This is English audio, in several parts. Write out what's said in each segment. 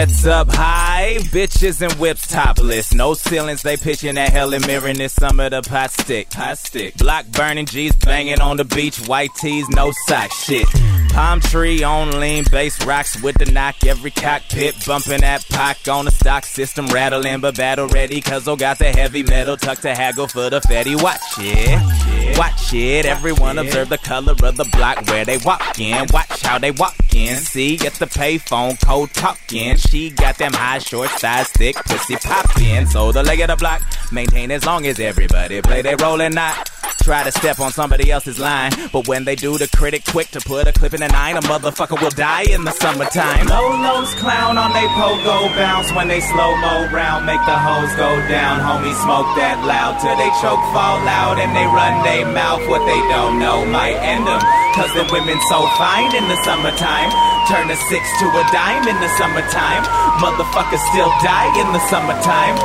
Sets up high, bitches and whips topless. No ceilings, they pitching that Helen Mirren this summer the pot stick. Pot stick. Block burning G's banging on the beach. White tees, no sock shit. Palm tree on lean base rocks with the knock. Every cockpit bumping that pack on the stock system. Rattling but battle ready. Cause I got the heavy metal tucked to haggle for the fatty. Watch it. Watch it. Everyone observe the color of the block where they walk in. Watch how they walk in. See at the payphone, cold talking. She got them high, short, size, thick, pussy poppin'. So the leg of the block maintain as long as everybody play their role and not try to step on somebody else's line. But when they do, the critic quick to put a clip in a nine, a motherfucker will die in the summertime. Lolos clown on they pogo bounce when they slow mo round, make the hoes go down. Homie smoke that loud till they choke, fall out, and they run they mouth. What they don't know might end them. Cause the women so fine in the summertime. Turn a six to a dime in the summertime. Motherfuckers still die in the summertime.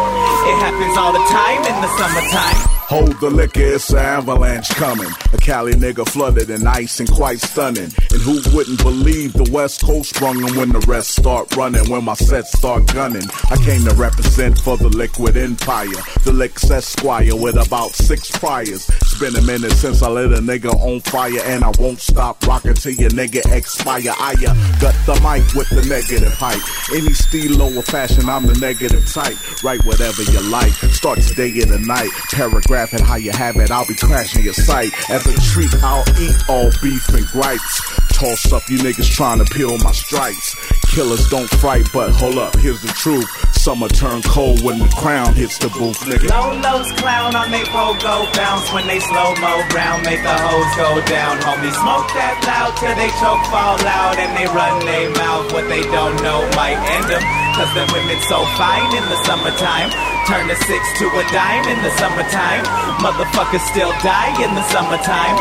It happens all the time in the summertime. Hold the liquor, it's an avalanche coming. A Cali nigga flooded and ice and quite stunning. And who wouldn't believe the West Coast sprung them when the rest start running? When my sets start gunning, I came to represent for the liquid empire. The Licks Esquire with about six priors. It's been a minute since I lit a nigga on fire, and I won't stop rocking till your nigga expire. I uh, got the mic with the negative hype. Any stilo or fashion, I'm the negative type. Write whatever you like. Start today in the night. Paragraph and how you have it, I'll be crashing your site. As a treat, I'll eat all beef and gripes. Toss up you niggas trying to peel my stripes. Killers don't fright, but hold up, here's the truth. Summer turn cold when the crown hits the booth, nigga. Lolos clown on they pogo bounce when they slow mo round, make the hoes go down. Homie, smoke that loud till they choke, fall out, and they run they mouth. What they don't know might end them. Cause the women so fine in the summertime. Turn a six to a dime in the summertime. Motherfuckers still die in the summertime.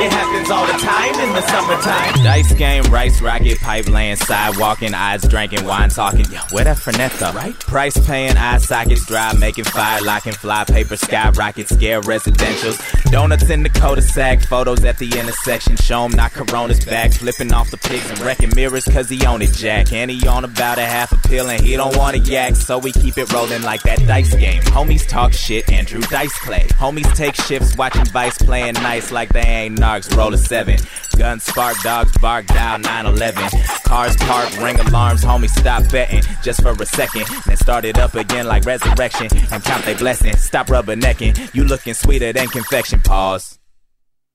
It happens all the time in the summertime. Dice game, rice, rocket, pipe laying, sidewalking, eyes drinking, wine talking. Yo, where that Frenetta? Right? Price paying, eye sockets dry, making fire, locking fly paper, skyrocket, scare residentials. Donuts in the cul-de-sac, photos at the intersection. Show 'em not Corona's back, flipping off the pigs and wrecking mirrors cause he on it, Jack. And he on about a half a pill and he don't want to yak, so we keep it rolling like that dice game. Homies talk shit, Andrew Dice Clay. Homies take shifts, watching Vice playing nice like they ain't narcs. Roll a seven. Guns spark, dogs bark, dial 911. Cars park, ring alarms, homie, stop betting just for a second. Then start it up again like resurrection and count they blessings. Stop rubbernecking, you looking sweeter than confection. Pause.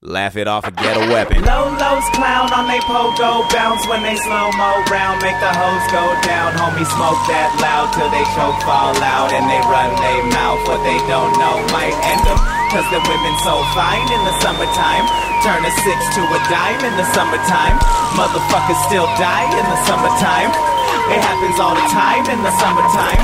Laugh it off and get a weapon. Lolos clown on they pogo bounce when they slow mo round, make the hoes go down. Homie smoke that loud till they choke, fall out, and they run they mouth. What they don't know might end them. Cause the women so fine in the summertime. Turn a six to a dime in the summertime. Motherfuckers still die in the summertime. It happens all the time in the summertime.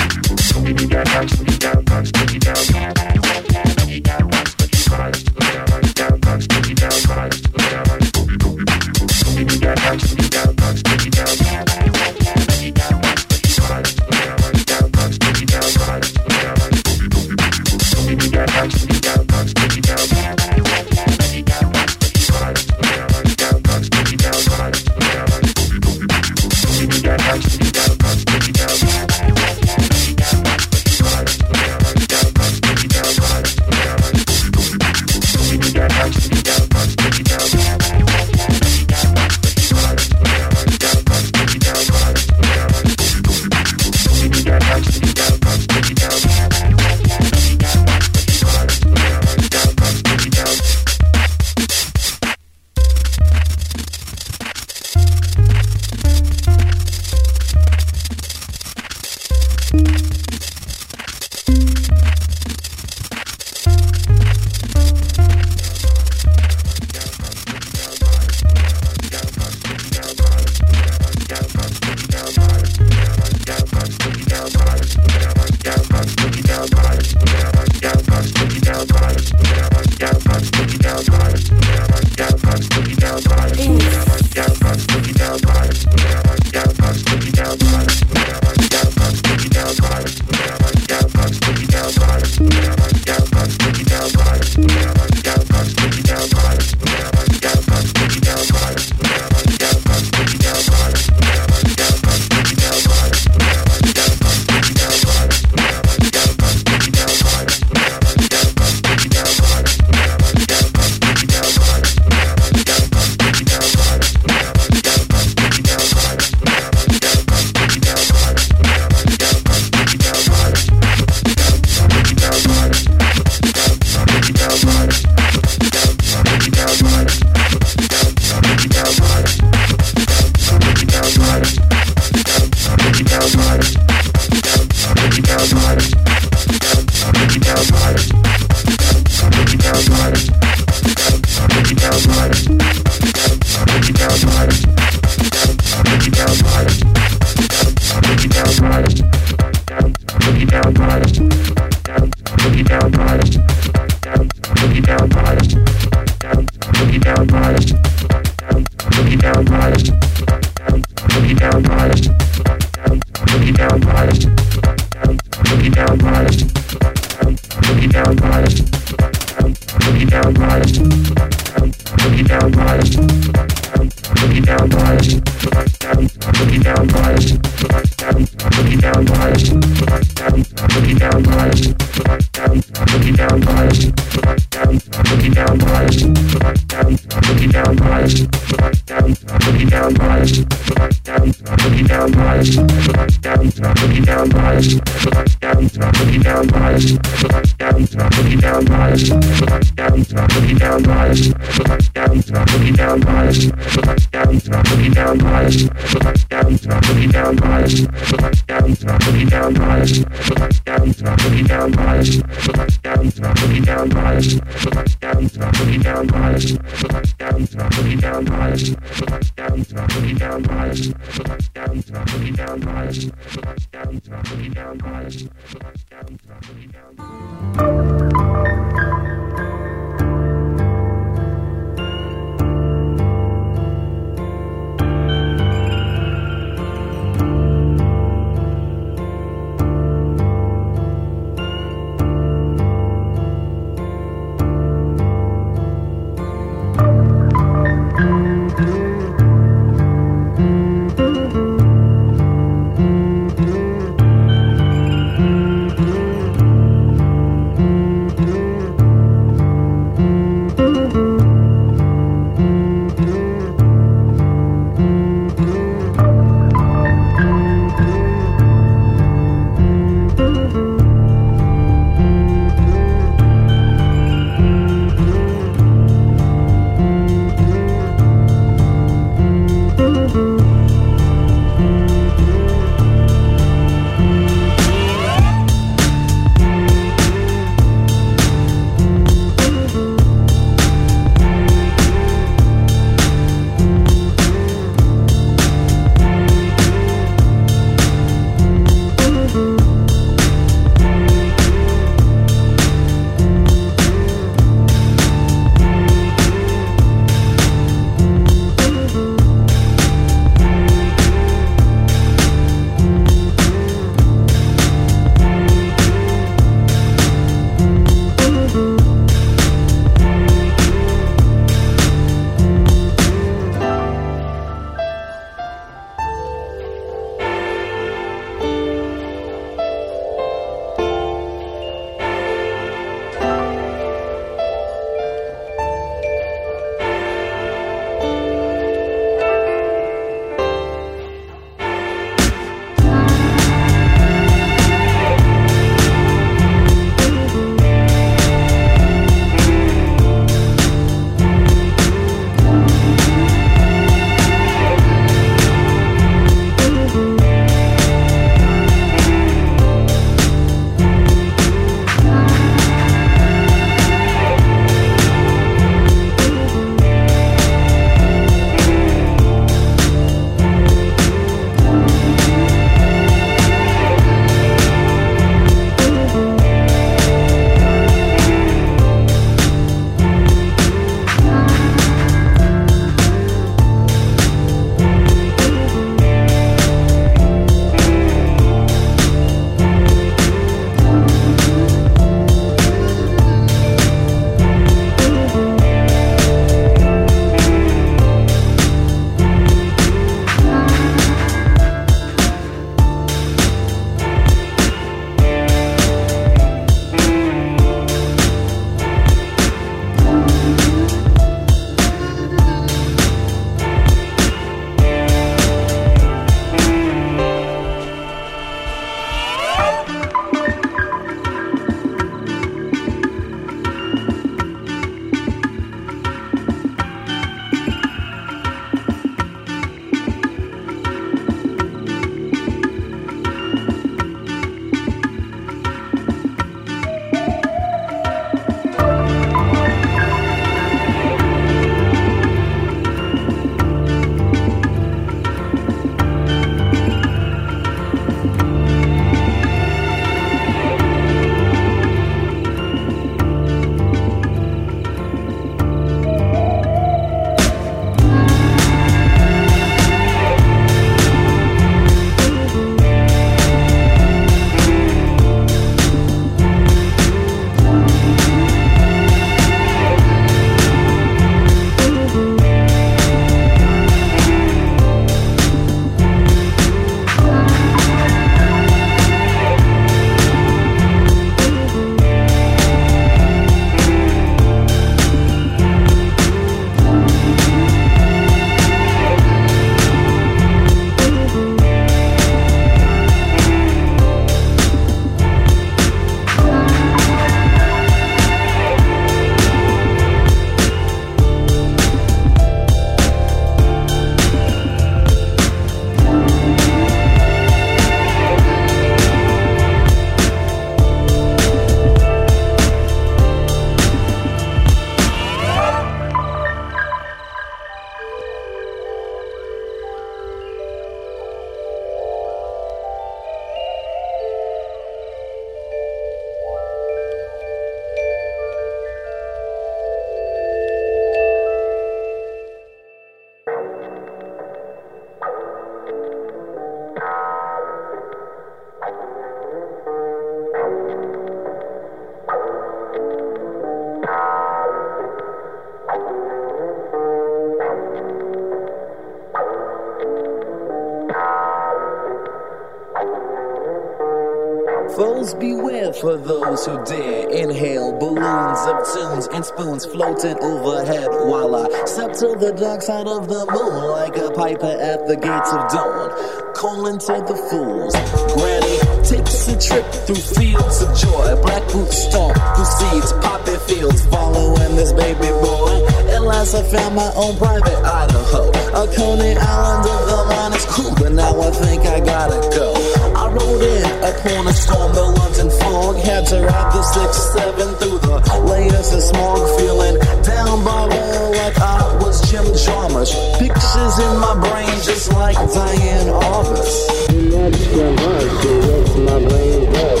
Spoons floating overhead while I step to the dark side of the moon like a piper at the gates of dawn, calling to the fools. Granny takes a trip through fields of joy, black boots stomp through seeds, poppy fields, following this baby boy. At last I found my own private Idaho, a Coney Island of the mind is cool, but now I think I gotta go. I rode in upon a storm, the London fog. Had to ride the 6-7 through the layers of smog, feeling down by law like I was Jim Jarmusch. Pictures in my brain just like Diane Arbus. Too much in my brain does.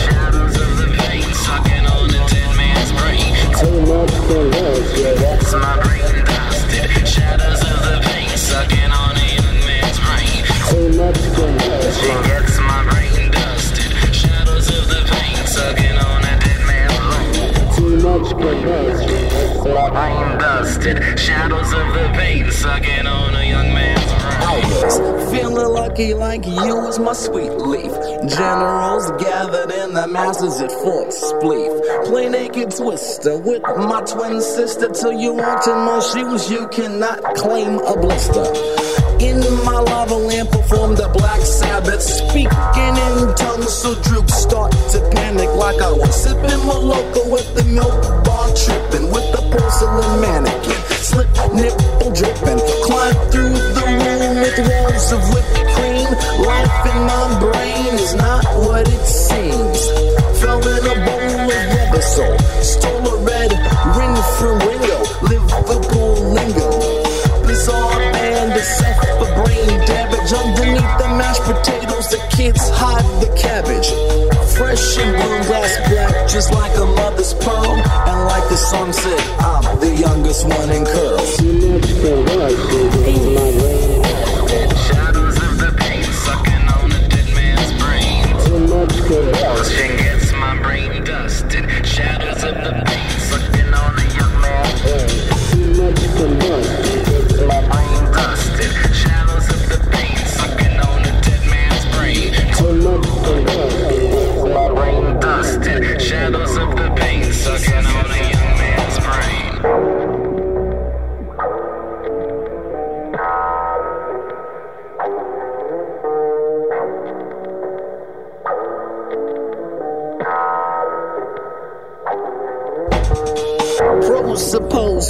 Shadows of the pain sucking on a dead man's brain. Too much converse, yeah, that's my brain dusted. Shadows of the pain sucking on a young man's brain. too much brain dusted. Shadows of the pain sucking on a young man's brain. Feeling lucky like you was my sweet leaf. Generals gathered in the masses at Fort Spleef. Play naked twister with my twin sister till you walked in my shoes. You cannot claim a blister. In my lava lamp performed the black Sabbath, speaking in tongues. So Droop start to panic like I was sipping my local with the milk bar tripping with the porcelain mannequin. Slip nipple dripping, climb through the room with walls of whipped cream. Life in my brain is not what it seems. Fell in a bowl of rubber stole a red ring from Ringo, Liverpool lingo. Bizarre band except for brain damage underneath the mashed potatoes. The kids hide the cabbage. Fresh and blue glass black, just like a mother's pearl. And like the song said, I'm the youngest one in curls. Too much converse, yeah, my brain. Shadows of the pain sucking on a dead man's brain.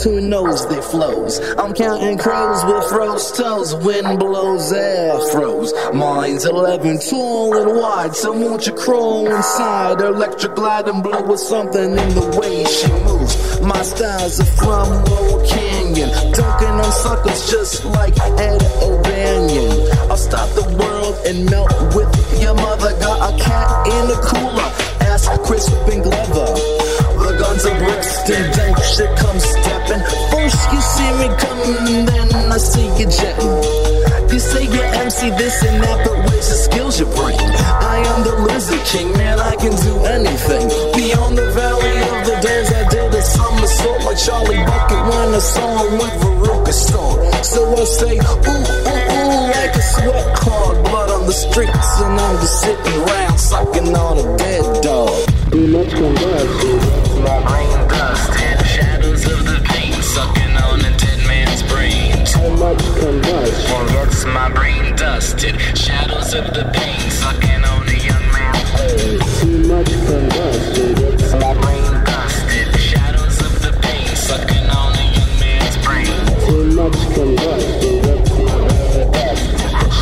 Who knows their flows. I'm counting crows with froze toes. Wind blows air froze. Mine's 11 tall and wide, so won't you crawl inside? Electric glide and blow with something in the way she moves. My styles are from Laurel Canyon, dunking on suckers just like Dion O'Banion. I'll stop the world and melt with your mother. Got a cat in a cooler. Ask Crisp and Glover. The guns are Brixton, then shit comes stepping. First you see me coming, then I see you jetting. You say you're MC this and that, but where's the skills you bring? I am the Lizard King, man, I can do anything. Beyond the valley of the days, I did a somersault like Charlie Bucket when I saw him with Veruca Salt. So I say, ooh, ooh, ooh, like a sweat clog, blood on the streets, and I'm just sitting around sucking on a dead dog. Too much that's my brain dusted. Shadows of the pain sucking on a dead man's brain. Too much converse. Gets my brain dusted. Shadows of the pain sucking on a young man's brain. Too much that's My brain dusted. Shadows of the pain sucking on a young man's brain. too much that's brain.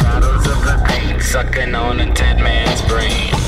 Shadows of the pain sucking on a dead man's brain.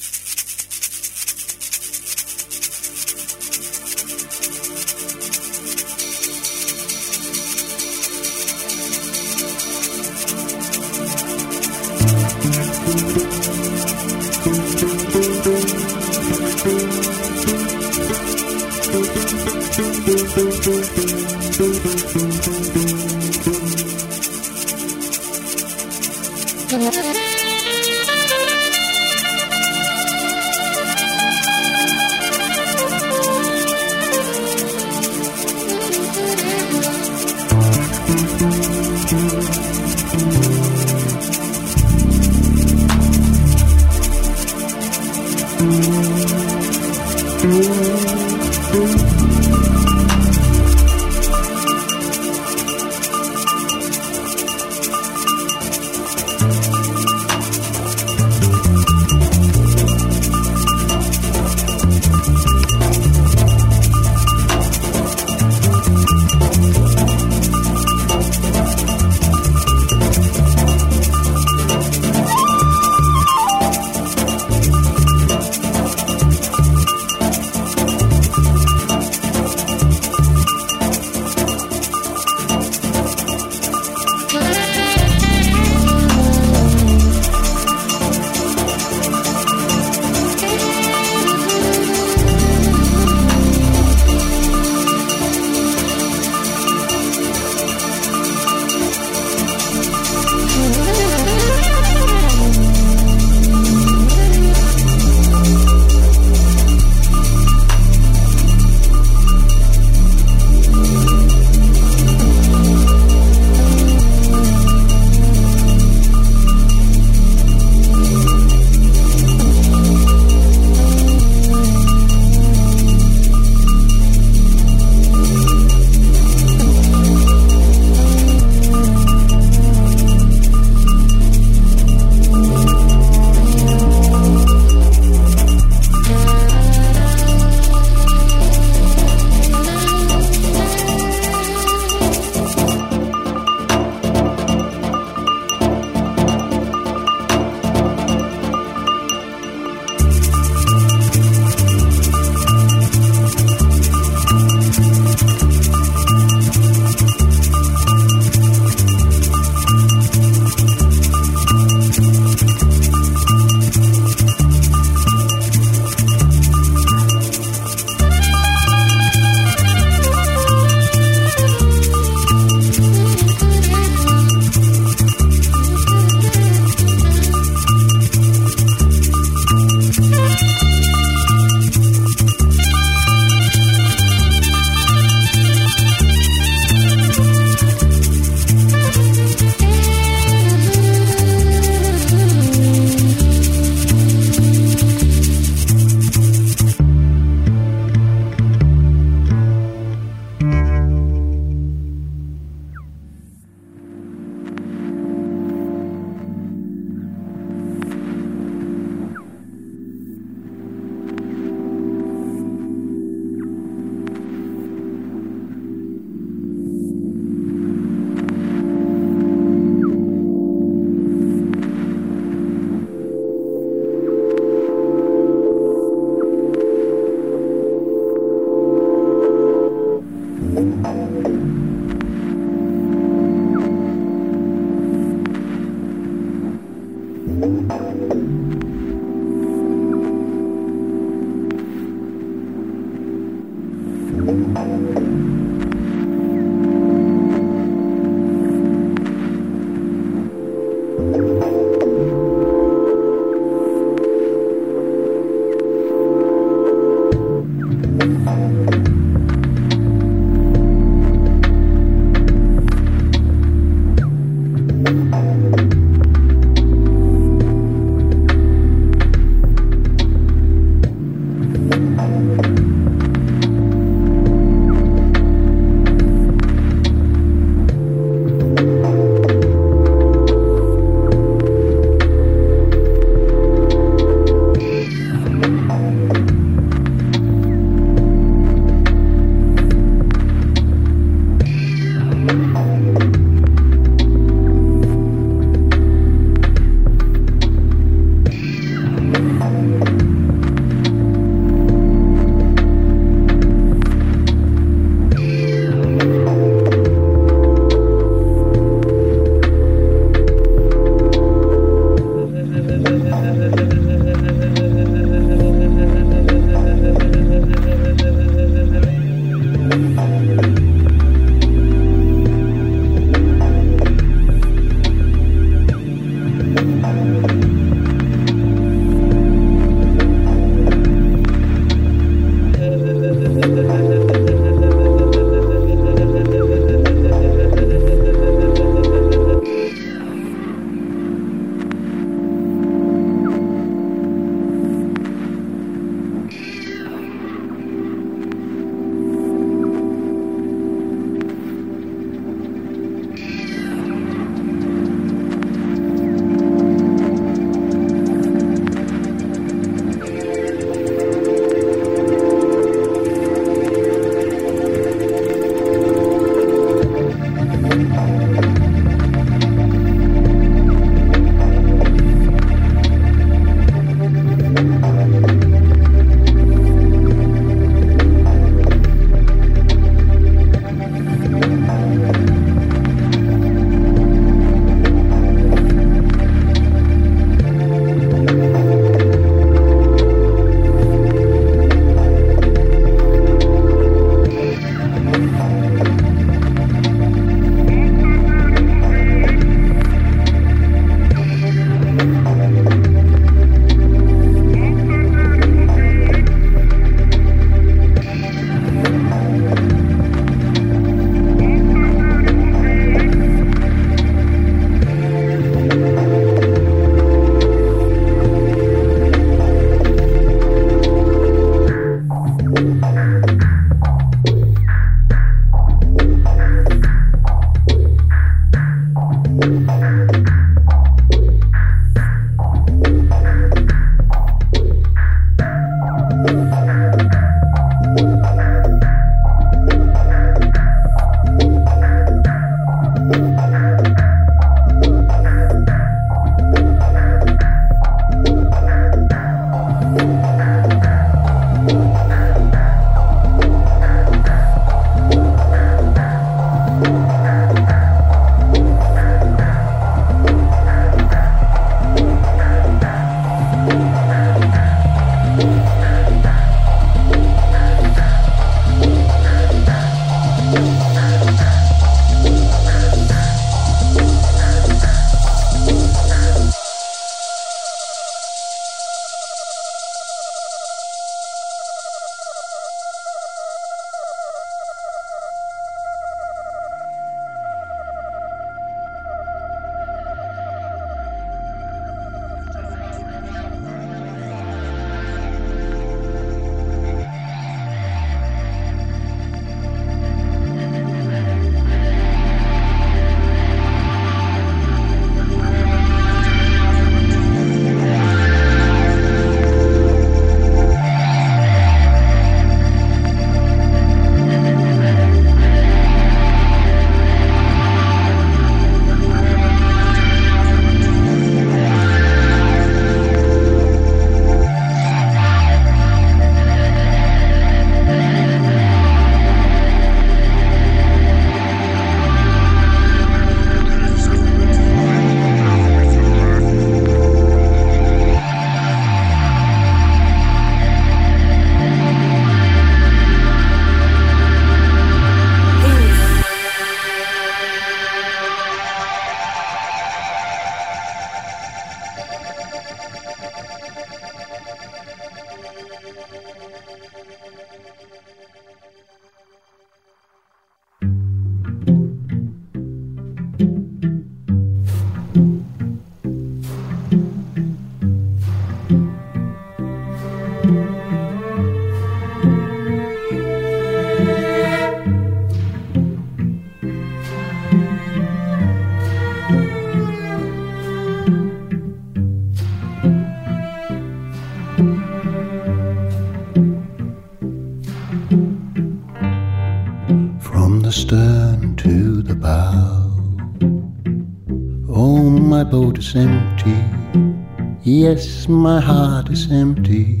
Yes, my heart is empty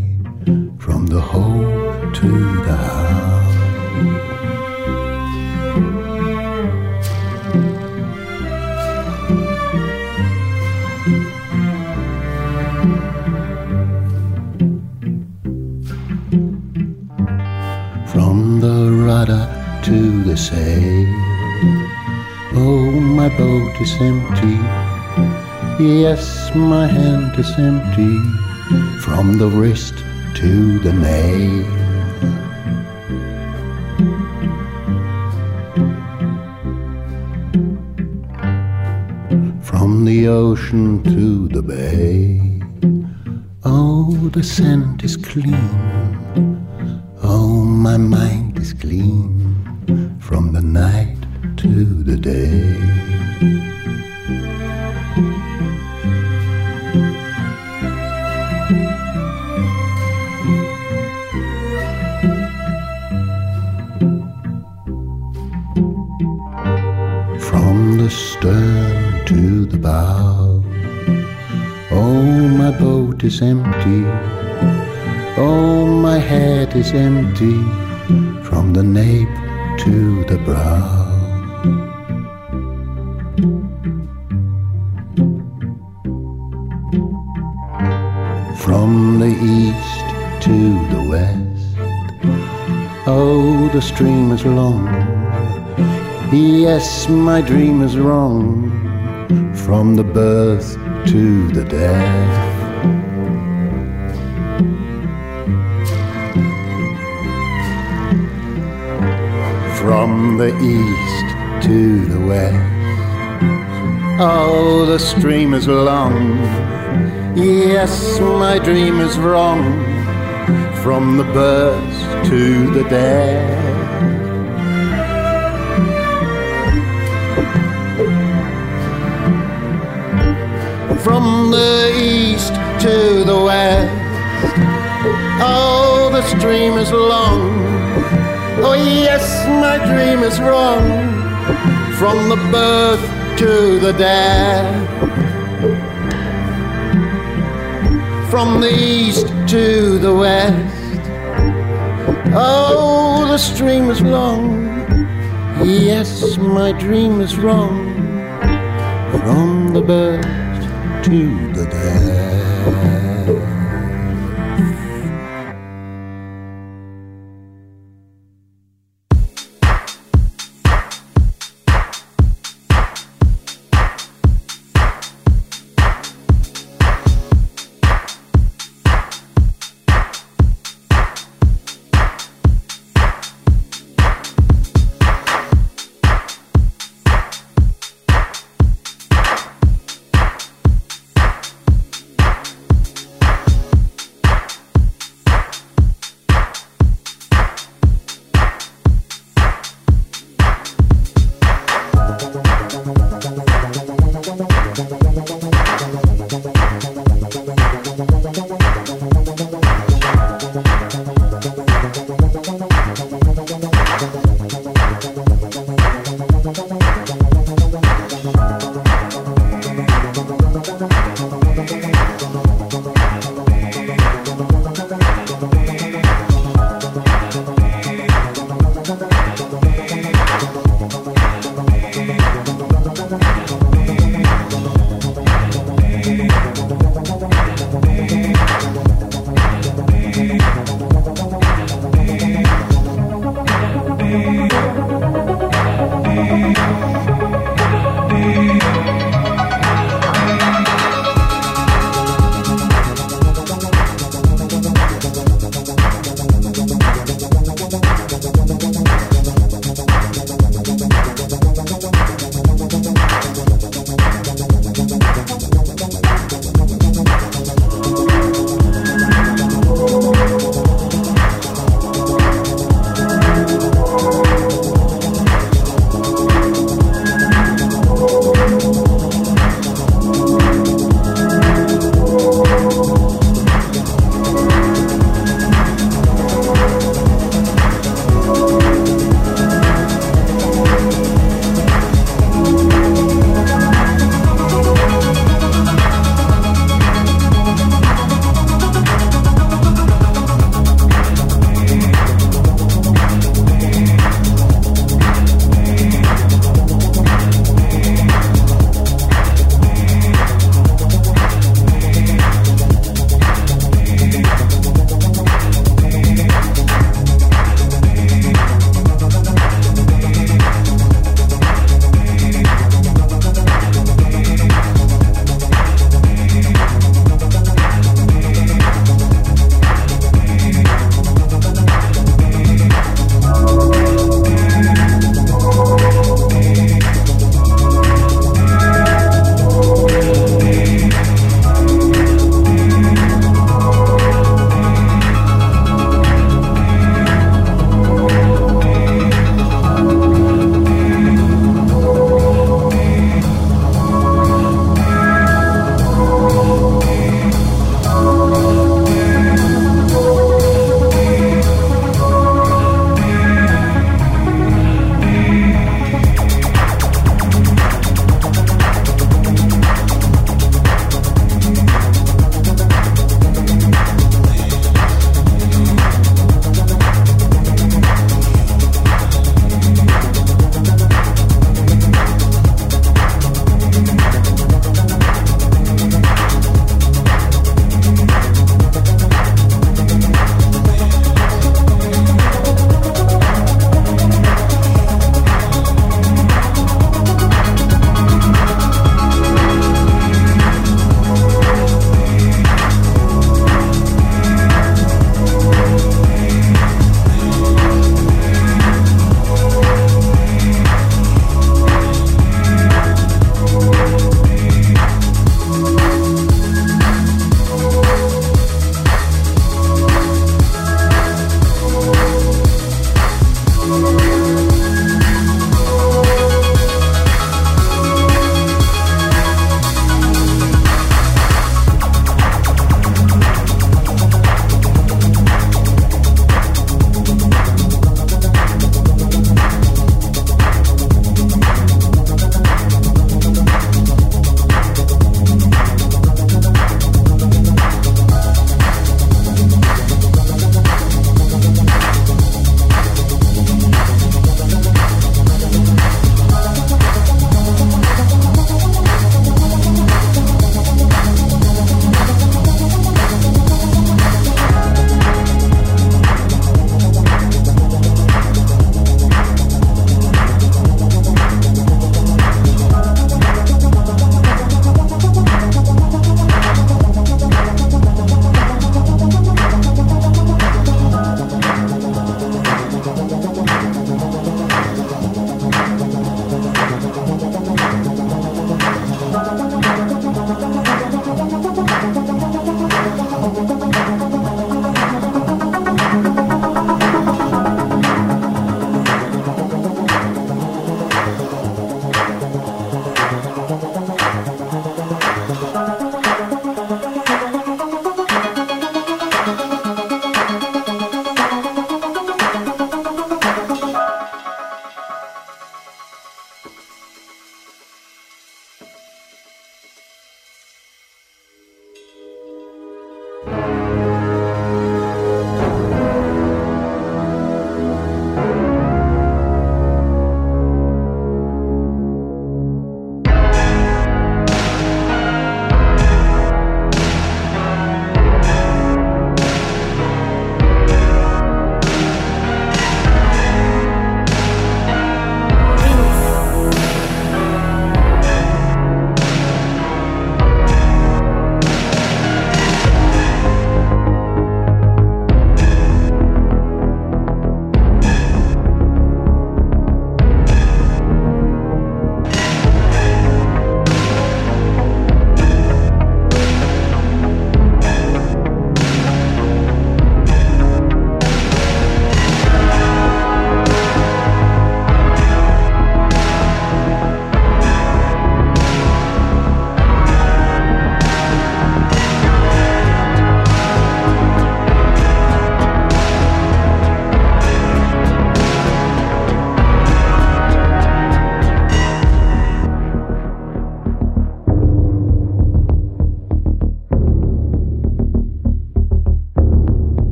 My hand is empty from the wrist to the nail. From the ocean to the bay. Oh, the scent is clean. Oh, my mind is clean from the night to the day. Is empty. Oh, my head is empty from the nape to the brow. From the east to the west, oh, the stream is long. Yes, my dream is wrong from the birth to the death. From the east to the west, oh, the stream is long. Yes, my dream is wrong from the birth to the death. from the east to the west. Oh, the stream is long. Oh, yes, my dream is wrong. From the birth to the death. From the east to the west. Oh, the stream is long. Yes, my dream is wrong. From the birth to the death.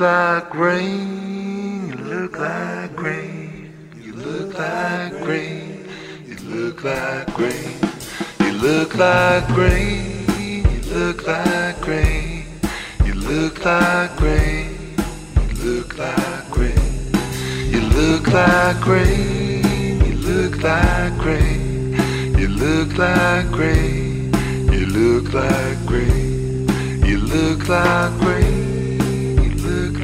like rain, you look like rain, you look like rain, you look like rain, you look like rain, you look like rain, you look like rain, you look like rain, you look like rain, you look like rain, you look like rain, you look like rain, you look like rain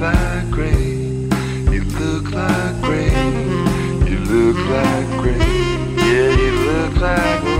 like rain. You look like rain. You look like rain. Yeah, you look like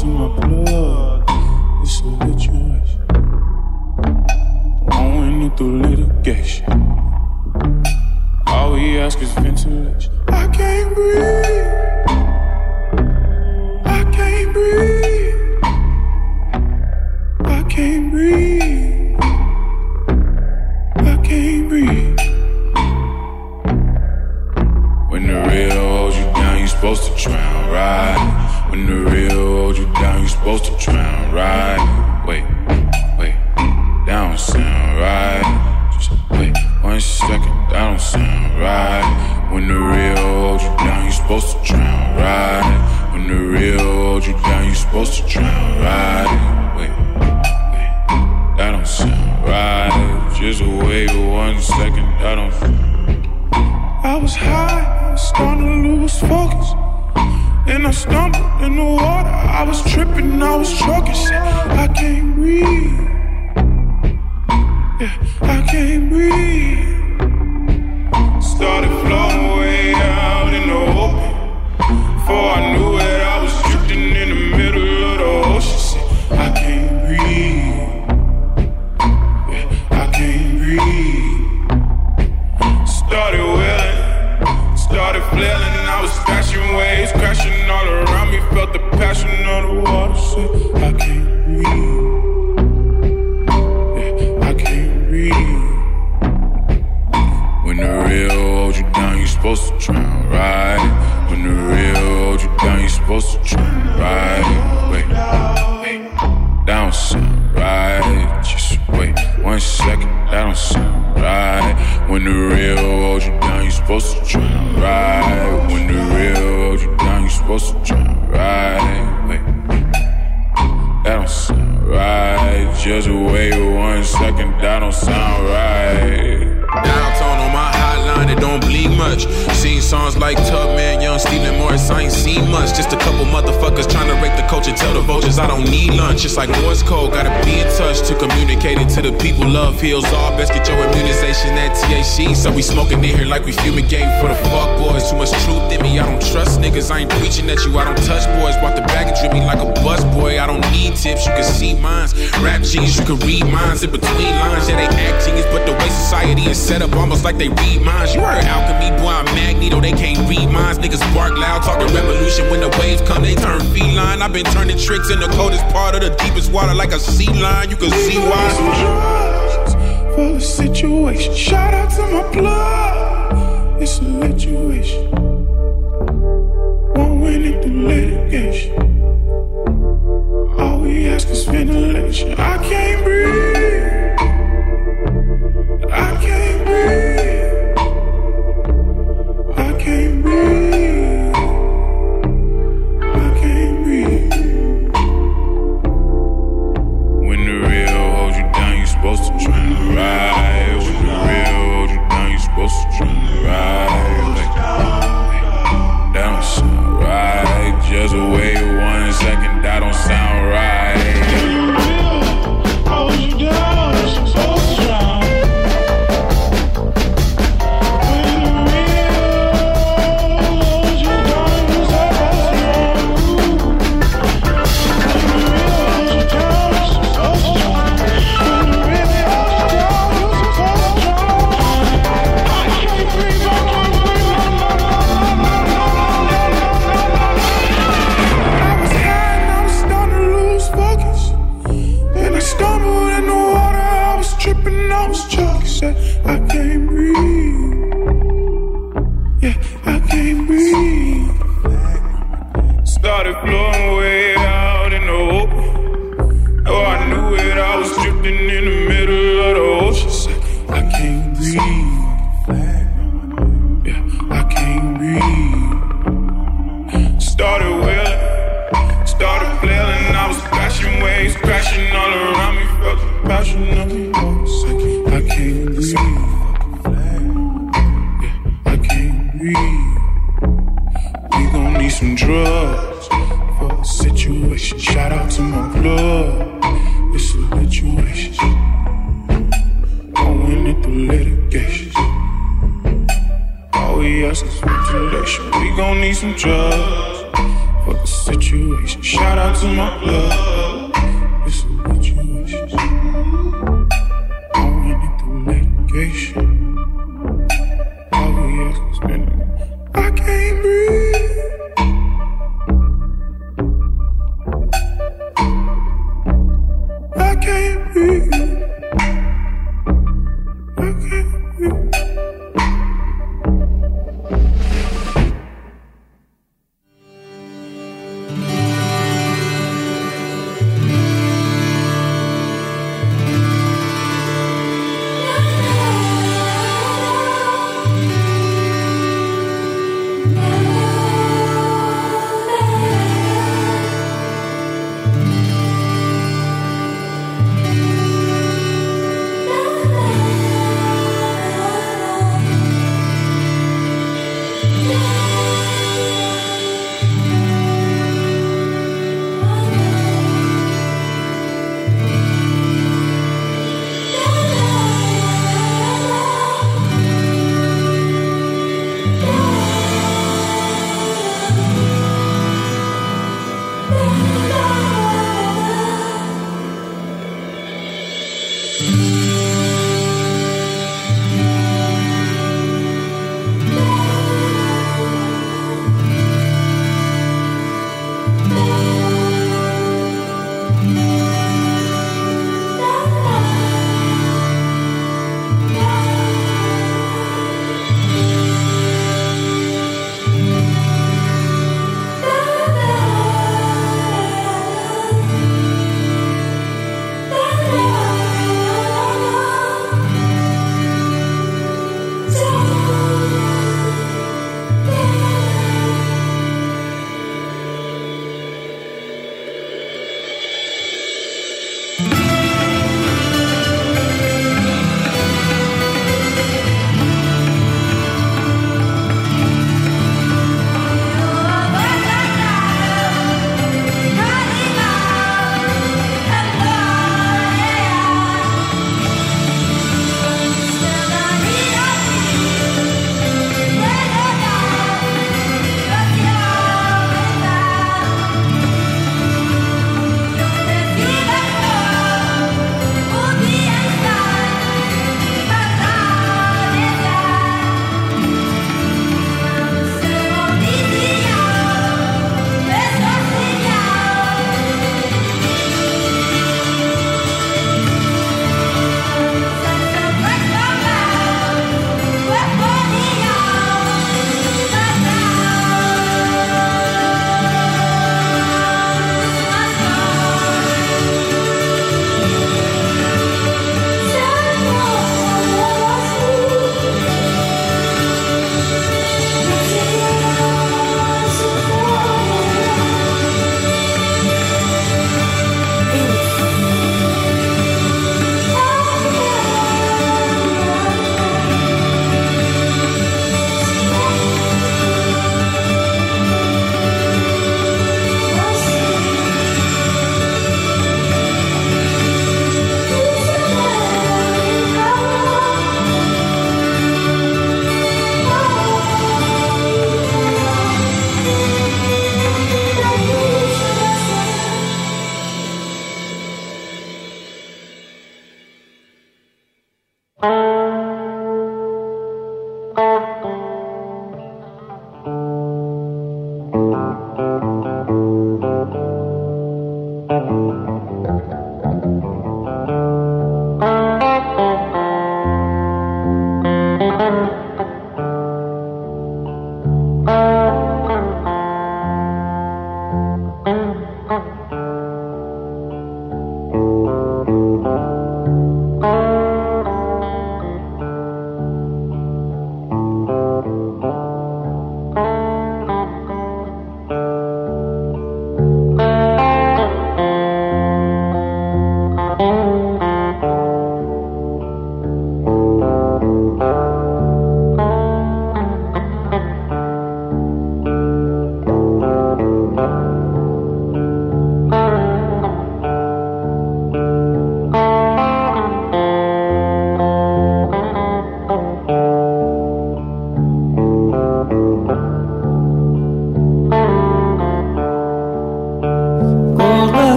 It's in my blood. It's a good. Going through litigation. All we ask is ventilation. I can't breathe.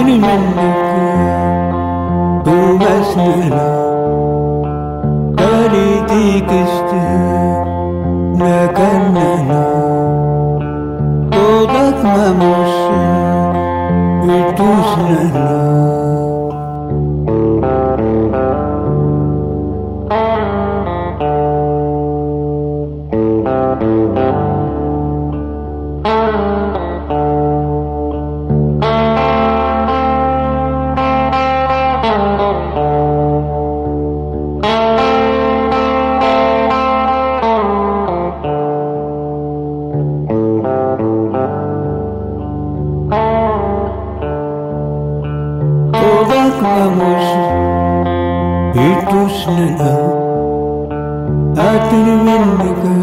είναι μέν μοναδική που μες στείλα Αν ειδικιστεί με κανένα. Το δάγμα μου σου ή του Attini menneka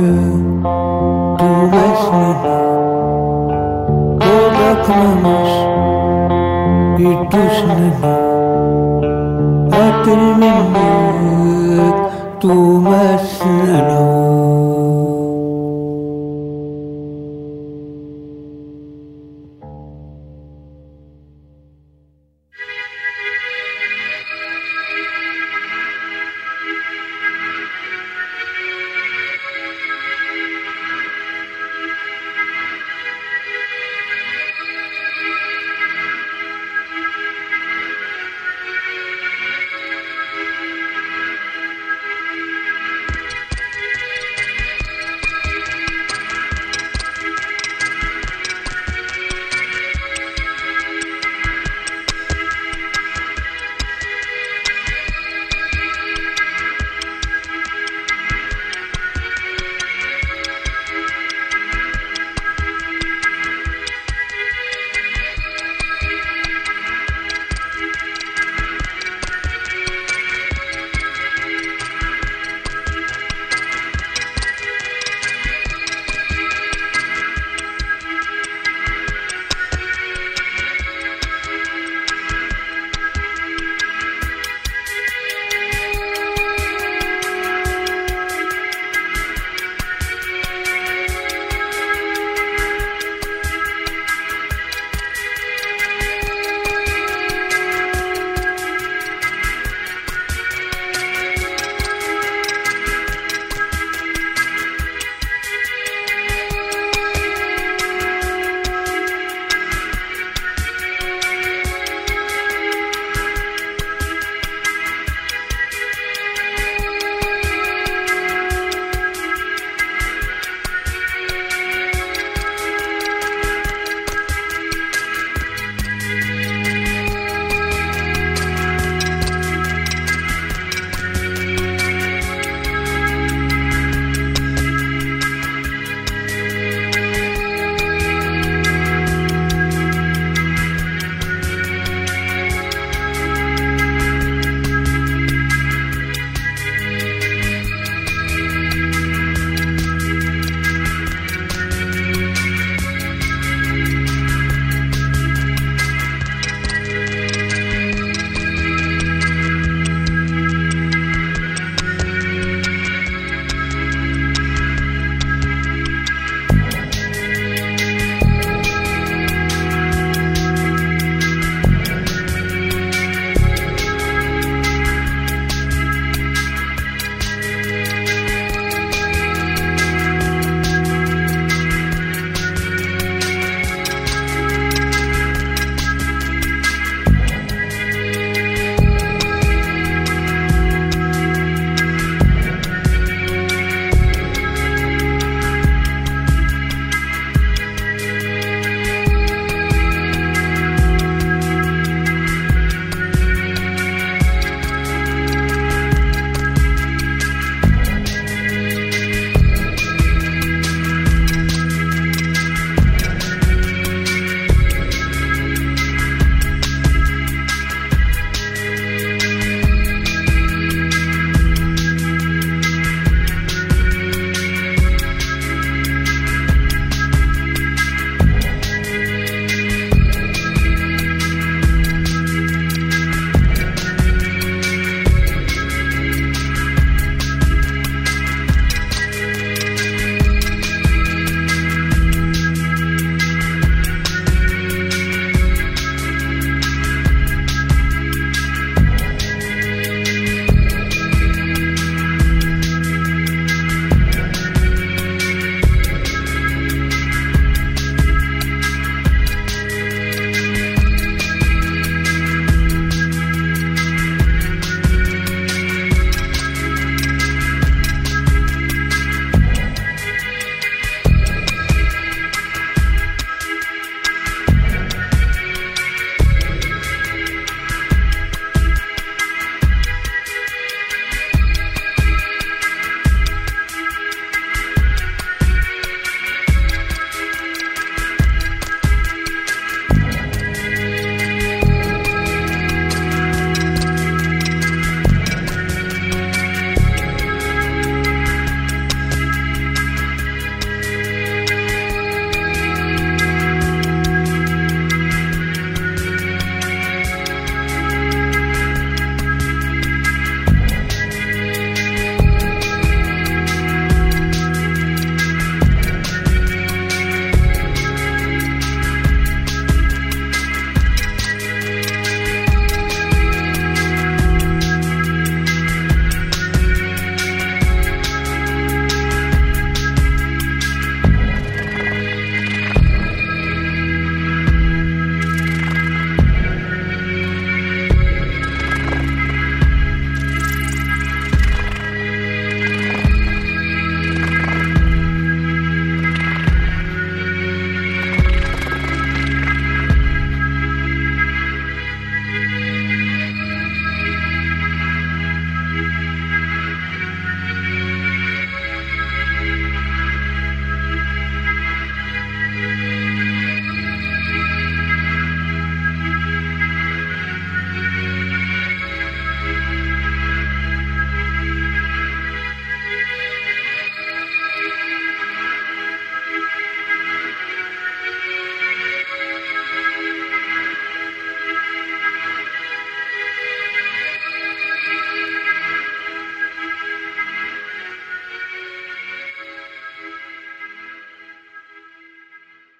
Tuvasnana Todak mamus Itusnana Attini menneka Tuvasnana